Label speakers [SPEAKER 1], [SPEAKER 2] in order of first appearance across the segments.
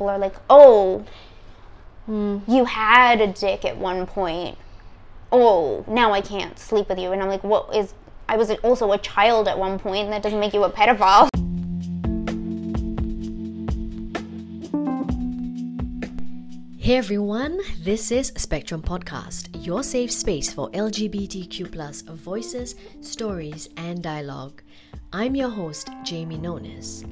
[SPEAKER 1] people are like, oh, mm, you had a dick at one point. Oh, now I can't sleep with you. And I'm like, what is. I was also a child at one point, and that doesn't make you a pedophile.
[SPEAKER 2] Hey everyone, this is Speqtrum Podcast, your safe space for LGBTQ plus voices, stories, and dialogue. I'm your host, Jamie Nonis.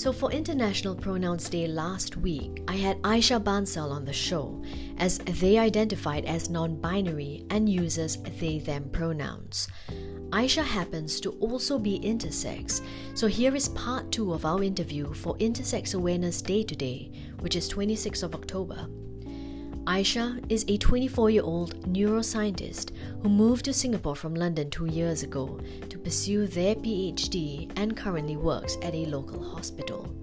[SPEAKER 2] So, for International Pronouns Day last week, I had Aisha Bansal on the show, as they identified as non binary and uses they them pronouns. Aisha happens to also be intersex, so here is part two of our interview for Intersex Awareness Day today, which is 26th of October. Aisha is a 24 year old neuroscientist who moved to Singapore from London two years ago to pursue their PhD and currently works at a local hospital.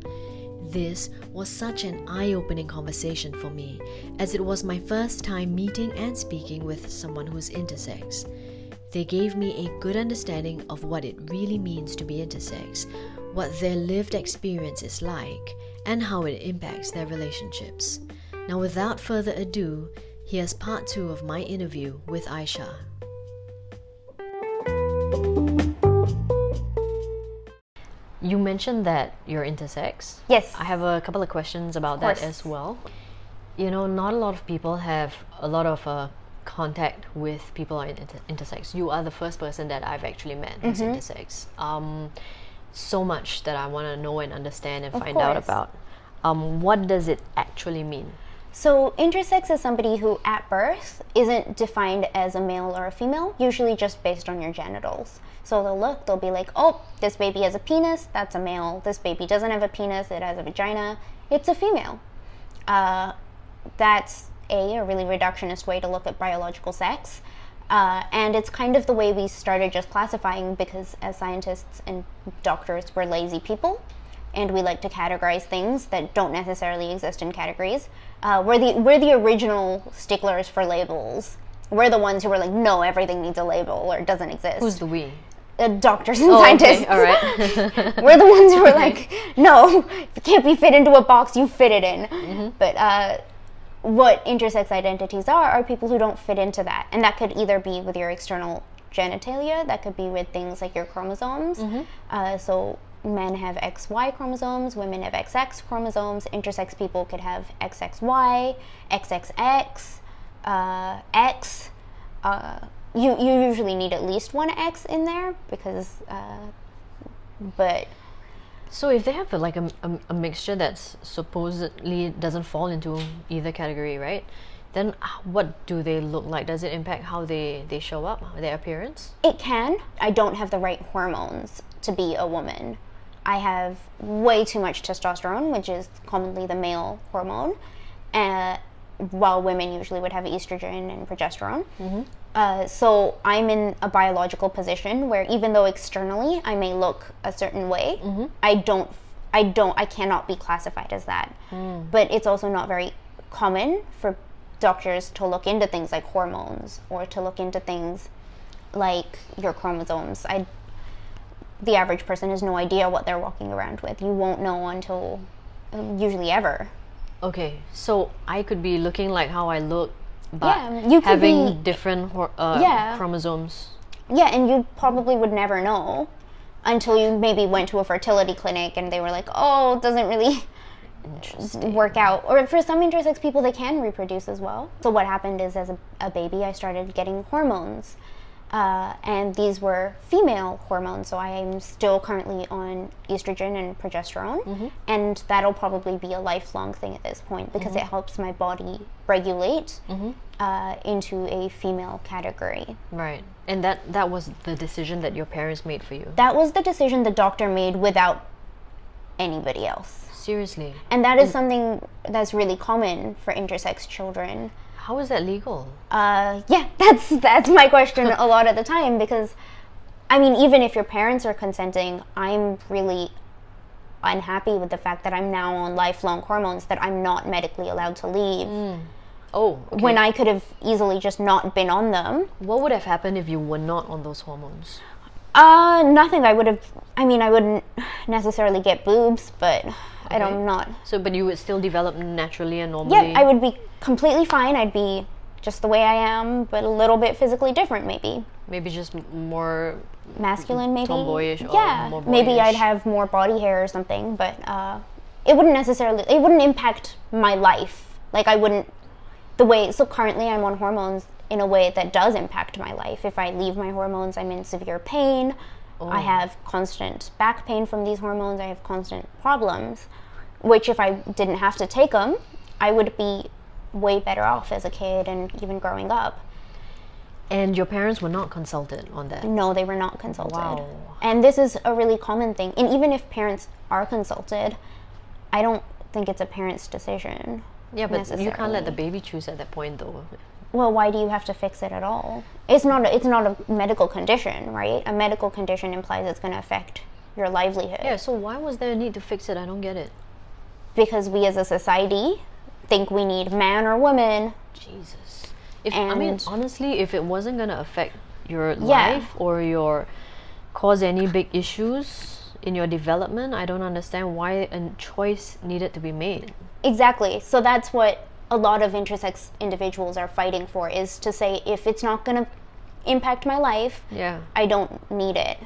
[SPEAKER 2] This was such an eye opening conversation for me, as it was my first time meeting and speaking with someone who's intersex. They gave me a good understanding of what it really means to be intersex, what their lived experience is like, and how it impacts their relationships. Now, without further ado, here's part two of my interview with Aisha. You mentioned that you're intersex.
[SPEAKER 1] Yes.
[SPEAKER 2] I have a couple of questions about that as well. You know, not a lot of people have a lot of uh, contact with people who are inter- intersex. You are the first person that I've actually met who's
[SPEAKER 1] Mm-hmm.
[SPEAKER 2] intersex. Um, so much that I want to know and understand and
[SPEAKER 1] Of
[SPEAKER 2] find out
[SPEAKER 1] course.
[SPEAKER 2] about. Um, what does it actually mean?
[SPEAKER 1] So, intersex is somebody who at birth isn't defined as a male or a female, usually just based on your genitals. So, they'll look, they'll be like, oh, this baby has a penis, that's a male. This baby doesn't have a penis, it has a vagina, it's a female. Uh, that's a, a really reductionist way to look at biological sex. Uh, and it's kind of the way we started just classifying because as scientists and doctors, we're lazy people and we like to categorize things that don't necessarily exist in categories. Uh, we're the we're the original sticklers for labels. We're the ones who were like, no, everything needs a label or it doesn't exist.
[SPEAKER 2] Who's the we?
[SPEAKER 1] uh, doctors and
[SPEAKER 2] Oh,
[SPEAKER 1] scientists?
[SPEAKER 2] okay, all right.
[SPEAKER 1] we're the ones who are like, no, if it can't be fit into a box, you fit it in. But uh, what intersex identities are are people who don't fit into that, and that could either be with your external genitalia, that could be with things like your chromosomes. Uh, so men have XY chromosomes, women have XX chromosomes. Intersex people could have XXY, XXX, uh, X. Uh, you you usually need at least one X in there because, uh, but
[SPEAKER 2] So if they have a, like a, a, a mixture that's supposedly doesn't fall into either category, right? Then what do they look like? Does it impact how they, they show up, their appearance?
[SPEAKER 1] It can. I don't have the right hormones to be a woman. I have way too much testosterone, which is commonly the male hormone, uh, while women usually would have estrogen and progesterone. Uh, so I'm in a biological position where even though externally I may look a certain way, I don't, I don't, I cannot be classified as that. But it's also not very common for doctors to look into things like hormones or to look into things like your chromosomes. I the average person has no idea what they're walking around with. You won't know until um, usually ever.
[SPEAKER 2] Okay, so I could be looking like how I look, but
[SPEAKER 1] Yeah, you
[SPEAKER 2] having
[SPEAKER 1] be-
[SPEAKER 2] different uh,
[SPEAKER 1] Yeah.
[SPEAKER 2] chromosomes.
[SPEAKER 1] Yeah, and you probably would never know until you maybe went to a fertility clinic and they were like, "Oh, it doesn't really work out." Or for some intersex people, they can reproduce as well. So what happened is, as a, a baby, I started getting hormones, uh, and these were female hormones. So I am still currently on estrogen and progesterone, and that'll probably be a lifelong thing at this point because it helps my body regulate uh, into a female category.
[SPEAKER 2] Right. And that, that was the decision that your parents made for you.
[SPEAKER 1] That was the decision the doctor made without anybody else.
[SPEAKER 2] Seriously.
[SPEAKER 1] And that is something that's really common for intersex children.
[SPEAKER 2] How is that legal?
[SPEAKER 1] Uh, yeah, that's that's my question a lot of the time because, I mean, even if your parents are consenting, I'm really unhappy with the fact that I'm now on lifelong hormones that I'm not medically allowed to leave.
[SPEAKER 2] Oh, okay.
[SPEAKER 1] When I could have easily just not been on them.
[SPEAKER 2] what would have happened if you were not on those hormones?
[SPEAKER 1] Uh, nothing. I would have. I mean, I wouldn't necessarily get boobs, but I don't not.
[SPEAKER 2] So, but you would still develop naturally and normally.
[SPEAKER 1] Yeah, I would be completely fine. I'd be just the way I am, but a little bit physically different, maybe
[SPEAKER 2] maybe just more
[SPEAKER 1] masculine, maybe.
[SPEAKER 2] tomboyish or
[SPEAKER 1] yeah, maybe I'd have more body hair or something, but uh, it wouldn't necessarily. It wouldn't impact my life. Like I wouldn't. The way so currently I'm on hormones in a way that does impact my life. If I leave my hormones, I'm in severe pain.
[SPEAKER 2] Oh.
[SPEAKER 1] I have constant back pain from these hormones. I have constant problems, which if I didn't have to take them, I would be way better off as a kid and even growing up.
[SPEAKER 2] And your parents were not consulted on that.
[SPEAKER 1] No, they were not consulted.
[SPEAKER 2] Wow.
[SPEAKER 1] And this is a really common thing. And even if parents are consulted, I don't think it's a parent's decision.
[SPEAKER 2] Yeah, but you can't let the baby choose at that point, though.
[SPEAKER 1] Well, why do you have to fix it at all? It's not a, it's not a medical condition, right? A medical condition implies it's going to affect your livelihood.
[SPEAKER 2] Yeah. So why was there a need to fix it? I don't get it.
[SPEAKER 1] Because we as a society think we need man or woman.
[SPEAKER 2] Jesus. If I mean honestly, if it wasn't gonna affect your
[SPEAKER 1] Yeah.
[SPEAKER 2] life or your cause any big issues in your development, I don't understand why a choice needed to be made.
[SPEAKER 1] Exactly. So that's what a lot of intersex individuals are fighting for is to say if it's not going to impact my life,
[SPEAKER 2] Yeah.
[SPEAKER 1] I don't need it.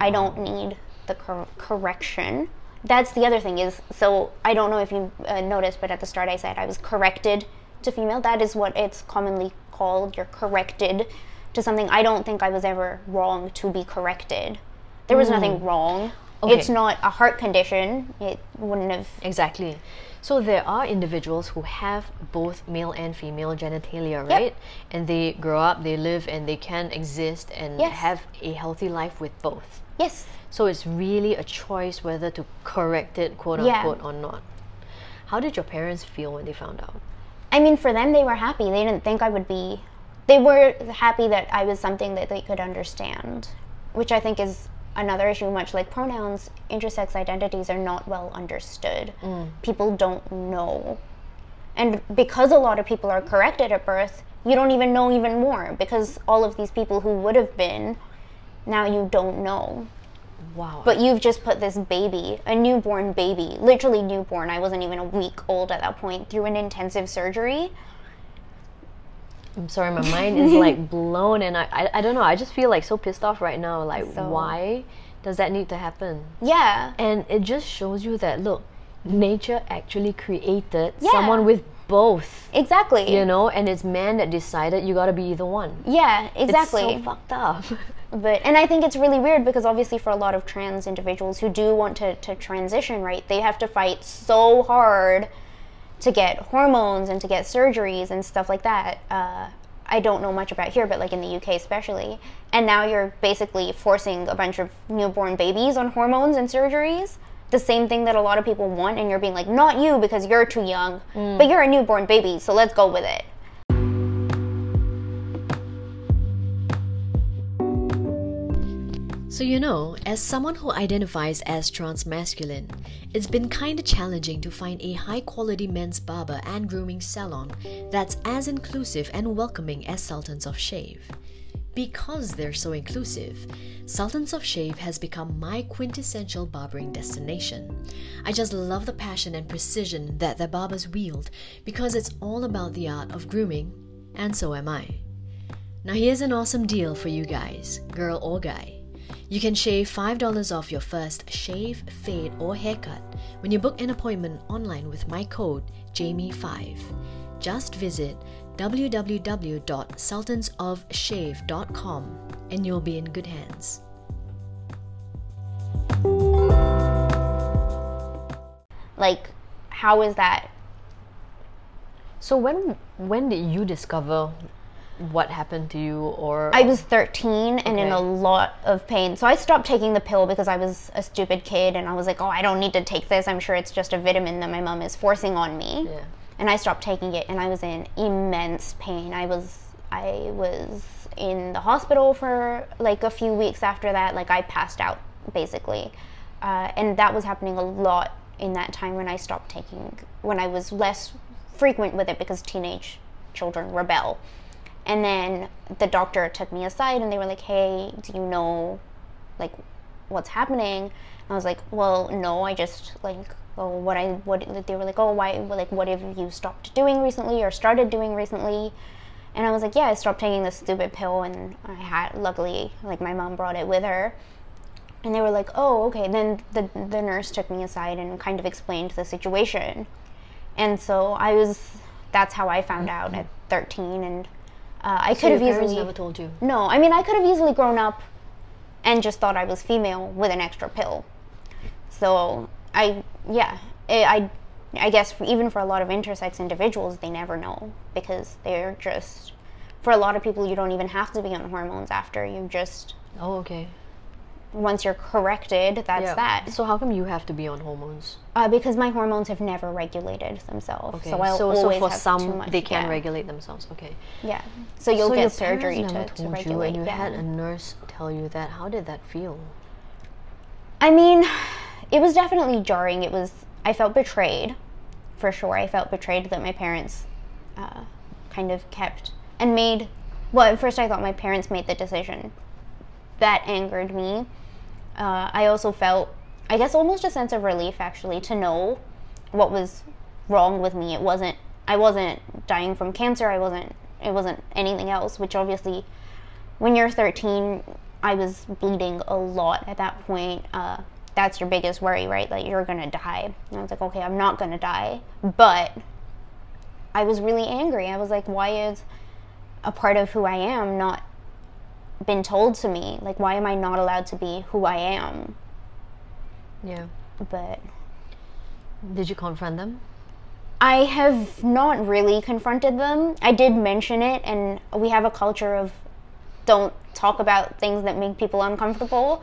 [SPEAKER 1] I don't need the cor- correction. That's the other thing is so I don't know if you uh, noticed, but at the start I said I was corrected to female. That is what it's commonly called. You're corrected to something. I don't think I was ever wrong to be corrected. There was nothing wrong.
[SPEAKER 2] Okay.
[SPEAKER 1] It's not a heart condition. It wouldn't have.
[SPEAKER 2] Exactly. So there are individuals who have both male and female genitalia, right? And they grow up, they live, and they can exist and
[SPEAKER 1] Yes.
[SPEAKER 2] have a healthy life with both.
[SPEAKER 1] Yes.
[SPEAKER 2] So it's really a choice whether to correct it, quote
[SPEAKER 1] Yeah.
[SPEAKER 2] unquote, or not. How did your parents feel when they found out?
[SPEAKER 1] I mean, for them, they were happy. They didn't think I would be. They were happy that I was something that they could understand, which I think is another issue. Much like pronouns, intersex identities are not well understood. Mm. People don't know. And because a lot of people are corrected at birth, you don't even know even more because all of these people who would have been, now you don't know.
[SPEAKER 2] Wow.
[SPEAKER 1] But you've just put this baby, a newborn baby, literally newborn, I wasn't even a week old at that point, through an intensive surgery.
[SPEAKER 2] I'm sorry, my mind is like blown, and I, I, I don't know. I just feel like so pissed off right now. Like,
[SPEAKER 1] So-
[SPEAKER 2] why does that need to happen?
[SPEAKER 1] Yeah.
[SPEAKER 2] And it just shows you that look, nature actually created
[SPEAKER 1] Yeah.
[SPEAKER 2] someone with both.
[SPEAKER 1] Exactly.
[SPEAKER 2] You know, and it's man that decided you got to be either one.
[SPEAKER 1] Yeah, exactly.
[SPEAKER 2] It's so fucked up.
[SPEAKER 1] but and I think it's really weird because obviously for a lot of trans individuals who do want to, to transition, right, they have to fight so hard to get hormones and to get surgeries and stuff like that. Uh, I don't know much about here, but like in the UK especially. And now you're basically forcing a bunch of newborn babies on hormones and surgeries. The same thing that a lot of people want, and you're being like, not you because you're too young, but you're a newborn baby, so let's go with it.
[SPEAKER 2] So, you know, as someone who identifies as transmasculine, it's been kinda challenging to find a high quality men's barber and grooming salon that's as inclusive and welcoming as Sultans of Shave. Because they're so inclusive, Sultans of Shave has become my quintessential barbering destination. I just love the passion and precision that their barbers wield because it's all about the art of grooming, and so am I. Now, here's an awesome deal for you guys, girl or guy. You can shave $5 off your first shave, fade, or haircut when you book an appointment online with my code JAMIE5. Just visit www.sultansofshave.com and you'll be in good hands.
[SPEAKER 1] Like, how is that
[SPEAKER 2] So when when did you discover what happened to you or
[SPEAKER 1] I was 13 and in a lot of pain. So I stopped taking the pill because I was a stupid kid and I was like, oh, I don't need to take this. I'm sure it's just a vitamin that my mom is forcing on me.
[SPEAKER 2] Yeah.
[SPEAKER 1] And I stopped taking it and I was in immense pain. I was I was in the hospital for like a few weeks after that. Like I passed out basically. Uh, and that was happening a lot in that time when I stopped taking, when I was less frequent with it because teenage children rebel. And then the doctor took me aside and they were like, hey, do you know like what's happening? I was like, well, no, I just like, oh, what I what they were like, oh, why, like, what have you stopped doing recently or started doing recently? And I was like, yeah, I stopped taking this stupid pill, and I had luckily, like, my mom brought it with her. And they were like, oh, okay. Then the the nurse took me aside and kind of explained the situation. And so I was. That's how I found out at 13, and uh, I
[SPEAKER 2] So
[SPEAKER 1] could have easily.
[SPEAKER 2] never told you.
[SPEAKER 1] No, I mean, I could have easily grown up and just thought I was female with an extra pill. So I, yeah, I, I, I guess even for a lot of intersex individuals, they never know because they're just. For a lot of people, you don't even have to be on hormones after. You just
[SPEAKER 2] Oh, okay.
[SPEAKER 1] Once you're corrected, that's
[SPEAKER 2] Yeah.
[SPEAKER 1] that.
[SPEAKER 2] So how come you have to be on hormones?
[SPEAKER 1] Uh, because my hormones have never regulated themselves.
[SPEAKER 2] Okay.
[SPEAKER 1] So I'll
[SPEAKER 2] so, so
[SPEAKER 1] always
[SPEAKER 2] for
[SPEAKER 1] have
[SPEAKER 2] some,
[SPEAKER 1] too much.
[SPEAKER 2] they can
[SPEAKER 1] yeah.
[SPEAKER 2] regulate themselves. Okay.
[SPEAKER 1] Yeah. So you'll
[SPEAKER 2] so
[SPEAKER 1] get
[SPEAKER 2] your
[SPEAKER 1] surgery
[SPEAKER 2] parents
[SPEAKER 1] to,
[SPEAKER 2] never
[SPEAKER 1] to
[SPEAKER 2] told
[SPEAKER 1] regulate.
[SPEAKER 2] you, and you
[SPEAKER 1] yeah.
[SPEAKER 2] had a nurse tell you that. How did that feel?
[SPEAKER 1] I mean, it was definitely jarring. It was, I felt betrayed, for sure. I felt betrayed that my parents uh, kind of kept and made, well, at first I thought my parents made the decision. That angered me. Uh, I also felt, I guess, almost a sense of relief actually to know what was wrong with me. It wasn't, I wasn't dying from cancer. I wasn't, it wasn't anything else, which obviously when you're 13, I was bleeding a lot at that point. Uh, that's your biggest worry, right? That you're gonna die. And I was like, okay, I'm not gonna die, but I was really angry. I was like, why is a part of who I am not been told to me? Like, why am I not allowed to be who I am?
[SPEAKER 2] Yeah.
[SPEAKER 1] But
[SPEAKER 2] Did you confront them?
[SPEAKER 1] I have not really confronted them. I did mention it, and we have a culture of don't talk about things that make people uncomfortable.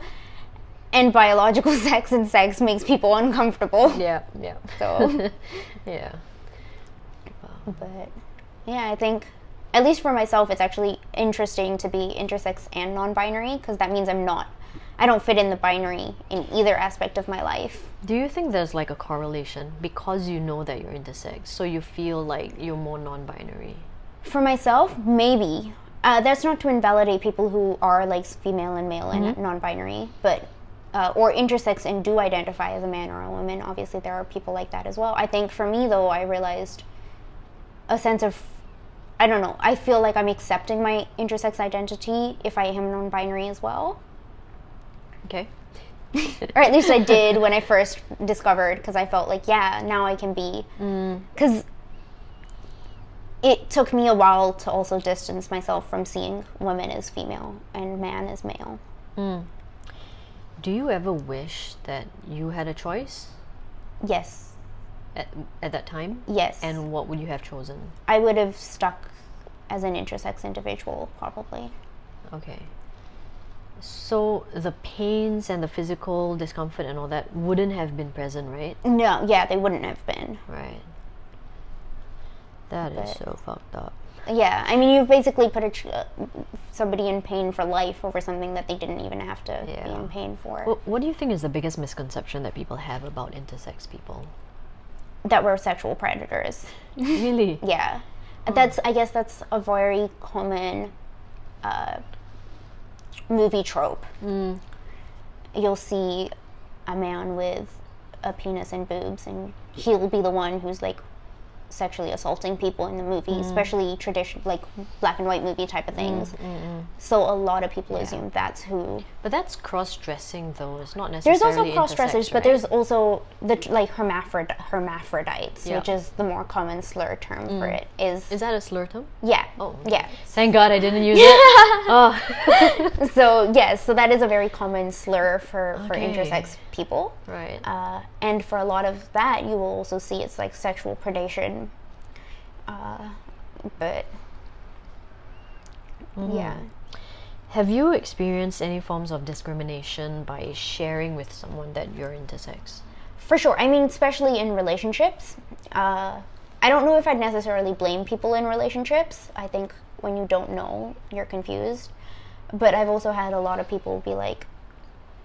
[SPEAKER 1] And biological sex and sex makes people uncomfortable.
[SPEAKER 2] Yeah. Yeah.
[SPEAKER 1] So,
[SPEAKER 2] yeah.
[SPEAKER 1] but yeah, I think at least for myself, it's actually interesting to be intersex and non-binary because that means I'm not. I don't fit in the binary in either aspect of my life.
[SPEAKER 2] Do you think there's like a correlation because you know that you're intersex, so you feel like you're more non-binary?
[SPEAKER 1] For myself, maybe. Uh, that's not to invalidate people who are like female and male and non-binary, but uh, or intersex and do identify as a man or a woman. Obviously, there are people like that as well. I think for me, though, I realized a sense of I don't know. I feel like I'm accepting my intersex identity if I am non-binary as well,
[SPEAKER 2] Okay.
[SPEAKER 1] or at least I did when I first discovered because I felt like yeah, now I can be mm. because it took me a while to also distance myself from seeing women as female and man as male. Mm.
[SPEAKER 2] Do you ever wish that you had a choice
[SPEAKER 1] Yes,
[SPEAKER 2] at, at that time?
[SPEAKER 1] yes.
[SPEAKER 2] And what would you have chosen?
[SPEAKER 1] I would have stuck as an intersex individual probably.
[SPEAKER 2] Okay. So the pains and the physical discomfort and all that wouldn't have been present, right?
[SPEAKER 1] No, yeah, they wouldn't have been.
[SPEAKER 2] Right. That is
[SPEAKER 1] But-
[SPEAKER 2] so fucked up.
[SPEAKER 1] Yeah, I mean, you've basically put a uh, somebody in pain for life over something that they didn't even have to be in pain for.
[SPEAKER 2] What, what do you think is the biggest misconception that people have about intersex people?
[SPEAKER 1] That we're sexual predators.
[SPEAKER 2] really?
[SPEAKER 1] Yeah, that's. I guess that's a very common uh, movie trope. You'll see a man with a penis and boobs, and he'll be the one who's like sexually assaulting people in the movie, mm. especially tradition like black and white movie type of mm, things. Mm, so a lot of people assume that's who.
[SPEAKER 2] But that's cross-dressing, though. It's not necessarily.
[SPEAKER 1] There's also cross dressers,
[SPEAKER 2] intersex,
[SPEAKER 1] but there's also the like hermaphrodite, hermaphrodites,
[SPEAKER 2] Yeah.
[SPEAKER 1] which is the more common slur term for it. Is
[SPEAKER 2] Is that a slur term?
[SPEAKER 1] yeah,
[SPEAKER 2] Oh,
[SPEAKER 1] yeah.
[SPEAKER 2] Thank God I didn't use it. oh,
[SPEAKER 1] So yes, so that is a very common slur for for intersex people.
[SPEAKER 2] right.
[SPEAKER 1] Uh, and for a lot of that, you will also see it's like sexual predation. Uh, but
[SPEAKER 2] Mm-hmm.
[SPEAKER 1] yeah,
[SPEAKER 2] Have you experienced any forms of discrimination by sharing with someone that you're intersex?
[SPEAKER 1] for sure. I mean, especially in relationships. Uh, I don't know if I'd necessarily blame people in relationships. I think when you don't know, you're confused. But I've also had a lot of people be like,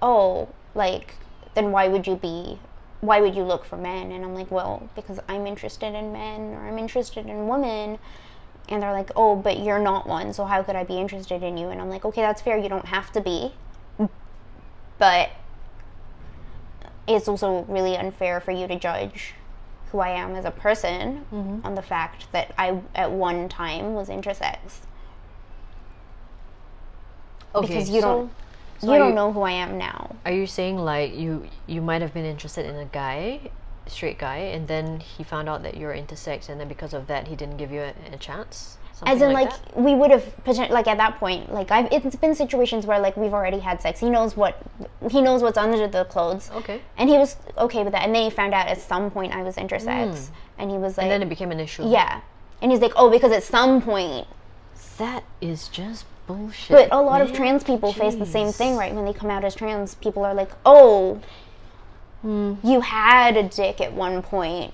[SPEAKER 1] "Oh, like, then why would you be? Why would you look for men?" And I'm like, "Well, because I'm interested in men or I'm interested in women." And they're like, "Oh, but you're not one, so how could I be interested in you?" And I'm like, "Okay, that's fair. You don't have to be." But it's also really unfair for you to judge who I am as a person
[SPEAKER 2] Mm-hmm.
[SPEAKER 1] on the fact that I at one time was intersex
[SPEAKER 2] Okay,
[SPEAKER 1] because you
[SPEAKER 2] so-
[SPEAKER 1] don't
[SPEAKER 2] so
[SPEAKER 1] you don't
[SPEAKER 2] you-
[SPEAKER 1] know who I am now.
[SPEAKER 2] Are you saying like you you might have been interested in a guy, straight guy, and then he found out that you're intersex, and then because of that, he didn't give you a, a chance?
[SPEAKER 1] As in, like,
[SPEAKER 2] that?
[SPEAKER 1] we would have poten- like at that point, like I've it's been situations where like we've already had sex. He knows what he knows what's under the clothes,
[SPEAKER 2] Okay.
[SPEAKER 1] and he was okay with that. And then he found out at some point I was intersex, hmm. and he was like.
[SPEAKER 2] And then it became an issue.
[SPEAKER 1] yeah, and he's like, oh, because at some point.
[SPEAKER 2] That is just bullshit.
[SPEAKER 1] But a lot of trans people face the same thing, right? When they come out as trans, people are like, oh,
[SPEAKER 2] Hmm.
[SPEAKER 1] you had a dick at one point.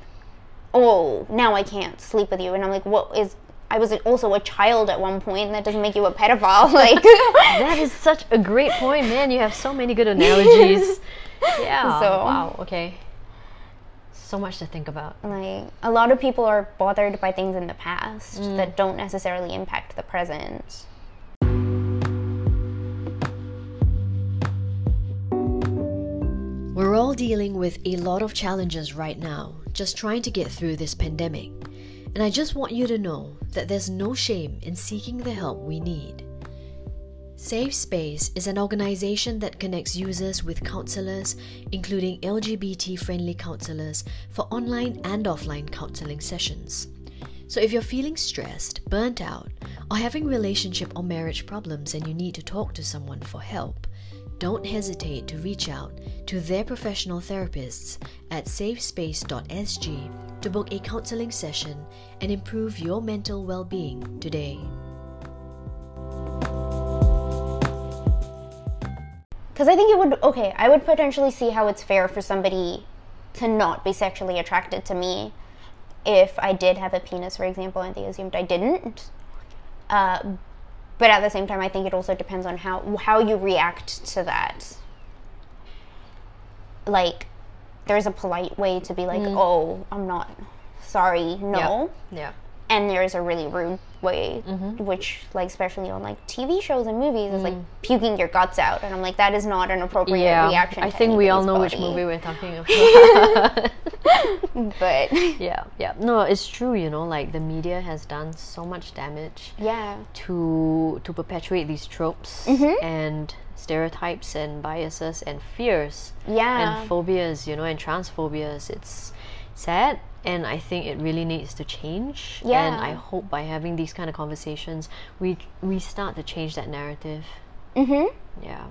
[SPEAKER 1] Oh, now I can't sleep with you. And I'm like, what is. I was also a child at one point, and that doesn't make you a pedophile. Like,
[SPEAKER 2] That is such a great point, man. You have so many good analogies. yeah.
[SPEAKER 1] So-
[SPEAKER 2] wow. Okay. So much to think about.
[SPEAKER 1] like a lot of people are bothered by things in the past
[SPEAKER 2] Mm.
[SPEAKER 1] that don't necessarily impact the present.
[SPEAKER 2] We're all dealing with a lot of challenges right now, just trying to get through this pandemic. And I just want you to know that there's no shame in seeking the help we need. Safe Space is an organization that connects users with counselors, including LGBT friendly counselors, for online and offline counseling sessions. So if you're feeling stressed, burnt out, or having relationship or marriage problems and you need to talk to someone for help, don't hesitate to reach out to their professional therapists at safespace.sg to book a counseling session and improve your mental well being today.
[SPEAKER 1] Because I think it would, okay, I would potentially see how it's fair for somebody to not be sexually attracted to me if I did have a penis, for example, and they assumed I didn't. Uh, but at the same time, I think it also depends on how how you react to that. Like, there's a polite way to be like, mm. "Oh, I'm not sorry, no,"
[SPEAKER 2] Yeah.
[SPEAKER 1] And there's a really rude way, which, like, especially on like TV shows and movies, is like puking your guts out, and I'm like, that is not an appropriate
[SPEAKER 2] Yeah.
[SPEAKER 1] reaction.
[SPEAKER 2] I think we all know
[SPEAKER 1] anybody's
[SPEAKER 2] which movie we're talking about.
[SPEAKER 1] But
[SPEAKER 2] yeah, yeah. No, it's true, you know, like the media has done so much damage
[SPEAKER 1] yeah,
[SPEAKER 2] to to perpetuate these tropes
[SPEAKER 1] Mm-hmm.
[SPEAKER 2] and stereotypes and biases and fears
[SPEAKER 1] yeah,
[SPEAKER 2] and phobias, you know, and transphobias. It's sad and I think it really needs to change.
[SPEAKER 1] Yeah.
[SPEAKER 2] And I hope by having these kind of conversations we we start to change that narrative.
[SPEAKER 1] mhm,
[SPEAKER 2] Yeah.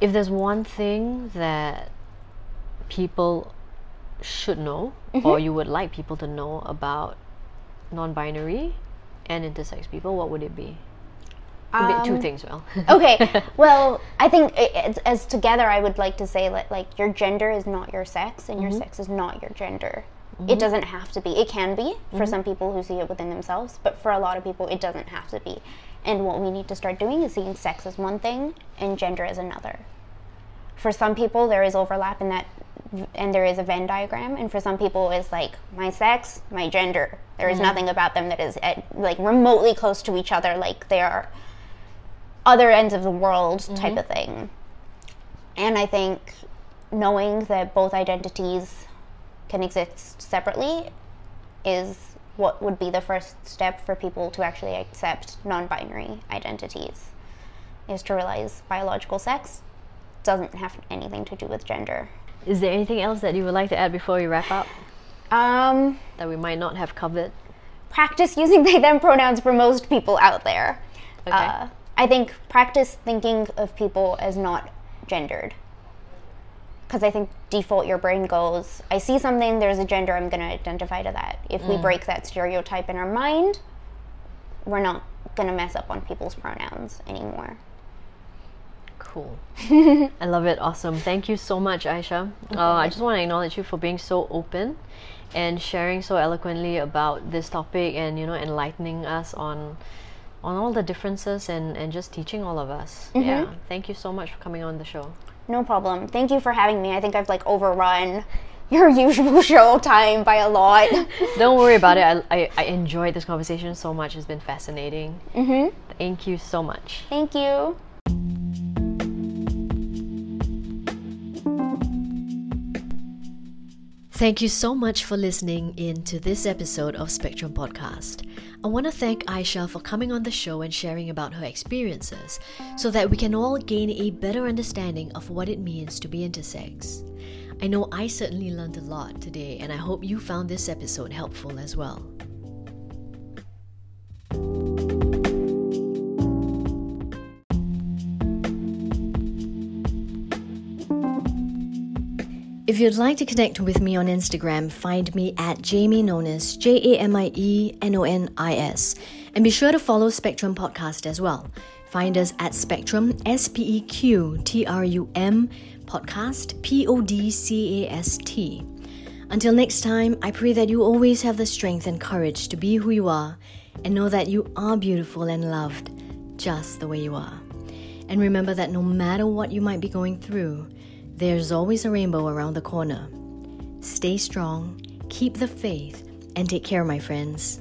[SPEAKER 2] If there's one thing that people should know or you would like people to know about non-binary and intersex people, what would it be? Be two
[SPEAKER 1] Um,
[SPEAKER 2] things, well.
[SPEAKER 1] okay. Well, I think i as, as together, I would like to say that like your gender is not your sex, and your mm-hmm. sex is not your gender. It mm-hmm. doesn't have to be. It can be for mm-hmm. some people who see it within themselves, but for a lot of people, it doesn't have to be. And what we need to start doing is seeing sex as one thing and gender as another. For some people, there is overlap in that, and there is a Venn diagram. And for some people, it's like my sex, my gender. There is nothing about them that is at, like remotely close to each other. Like they are other ends of the world type of thing. And I think knowing that both identities can exist separately is what would be the first step for people to actually accept non binary identities, is to realize biological sex doesn't have anything to do with gender.
[SPEAKER 2] Is there anything else that you would like to add before we wrap up
[SPEAKER 1] Um,
[SPEAKER 2] that we might not have covered?
[SPEAKER 1] practice using they them pronouns for most people out there.
[SPEAKER 2] Okay.
[SPEAKER 1] Uh, I think practice thinking of people as not gendered. Because I think default your brain goes, I see something, there's a gender, I'm going to identify to that. If we break that stereotype in our mind, we're not going to mess up on people's pronouns anymore.
[SPEAKER 2] Cool. I love it. Awesome. Thank you so much, Aisha. Uh, I just want to acknowledge you for being so open and sharing so eloquently about this topic and you know enlightening us on on all the differences and and just teaching all of us. Yeah. Thank you so much for coming on the show.
[SPEAKER 1] No problem. Thank you for having me. I think I've like overrun your usual show time by a lot.
[SPEAKER 2] Don't worry about it. I, I, I enjoyed this conversation so much. It's been fascinating. Mm-hmm. Thank you so much.
[SPEAKER 1] Thank you.
[SPEAKER 3] Thank you so much for listening in to this episode of Speqtrum Podcast. I want to thank Aisha for coming on the show and sharing about her experiences so that we can all gain a better understanding of what it means to be intersex. I know I certainly learned a lot today, and I hope you found this episode helpful as well. If you'd like to connect with me on Instagram, find me at Jamie Nonis, J A M I E N O N I S. And be sure to follow Speqtrum Podcast as well. Find us at Speqtrum, S P E Q T R U M, Podcast, P O D C A S T. Until next time, I pray that you always have the strength and courage to be who you are and know that you are beautiful and loved just the way you are. And remember that no matter what you might be going through, there's always a rainbow around the corner. Stay strong, keep the faith, and take care, my friends.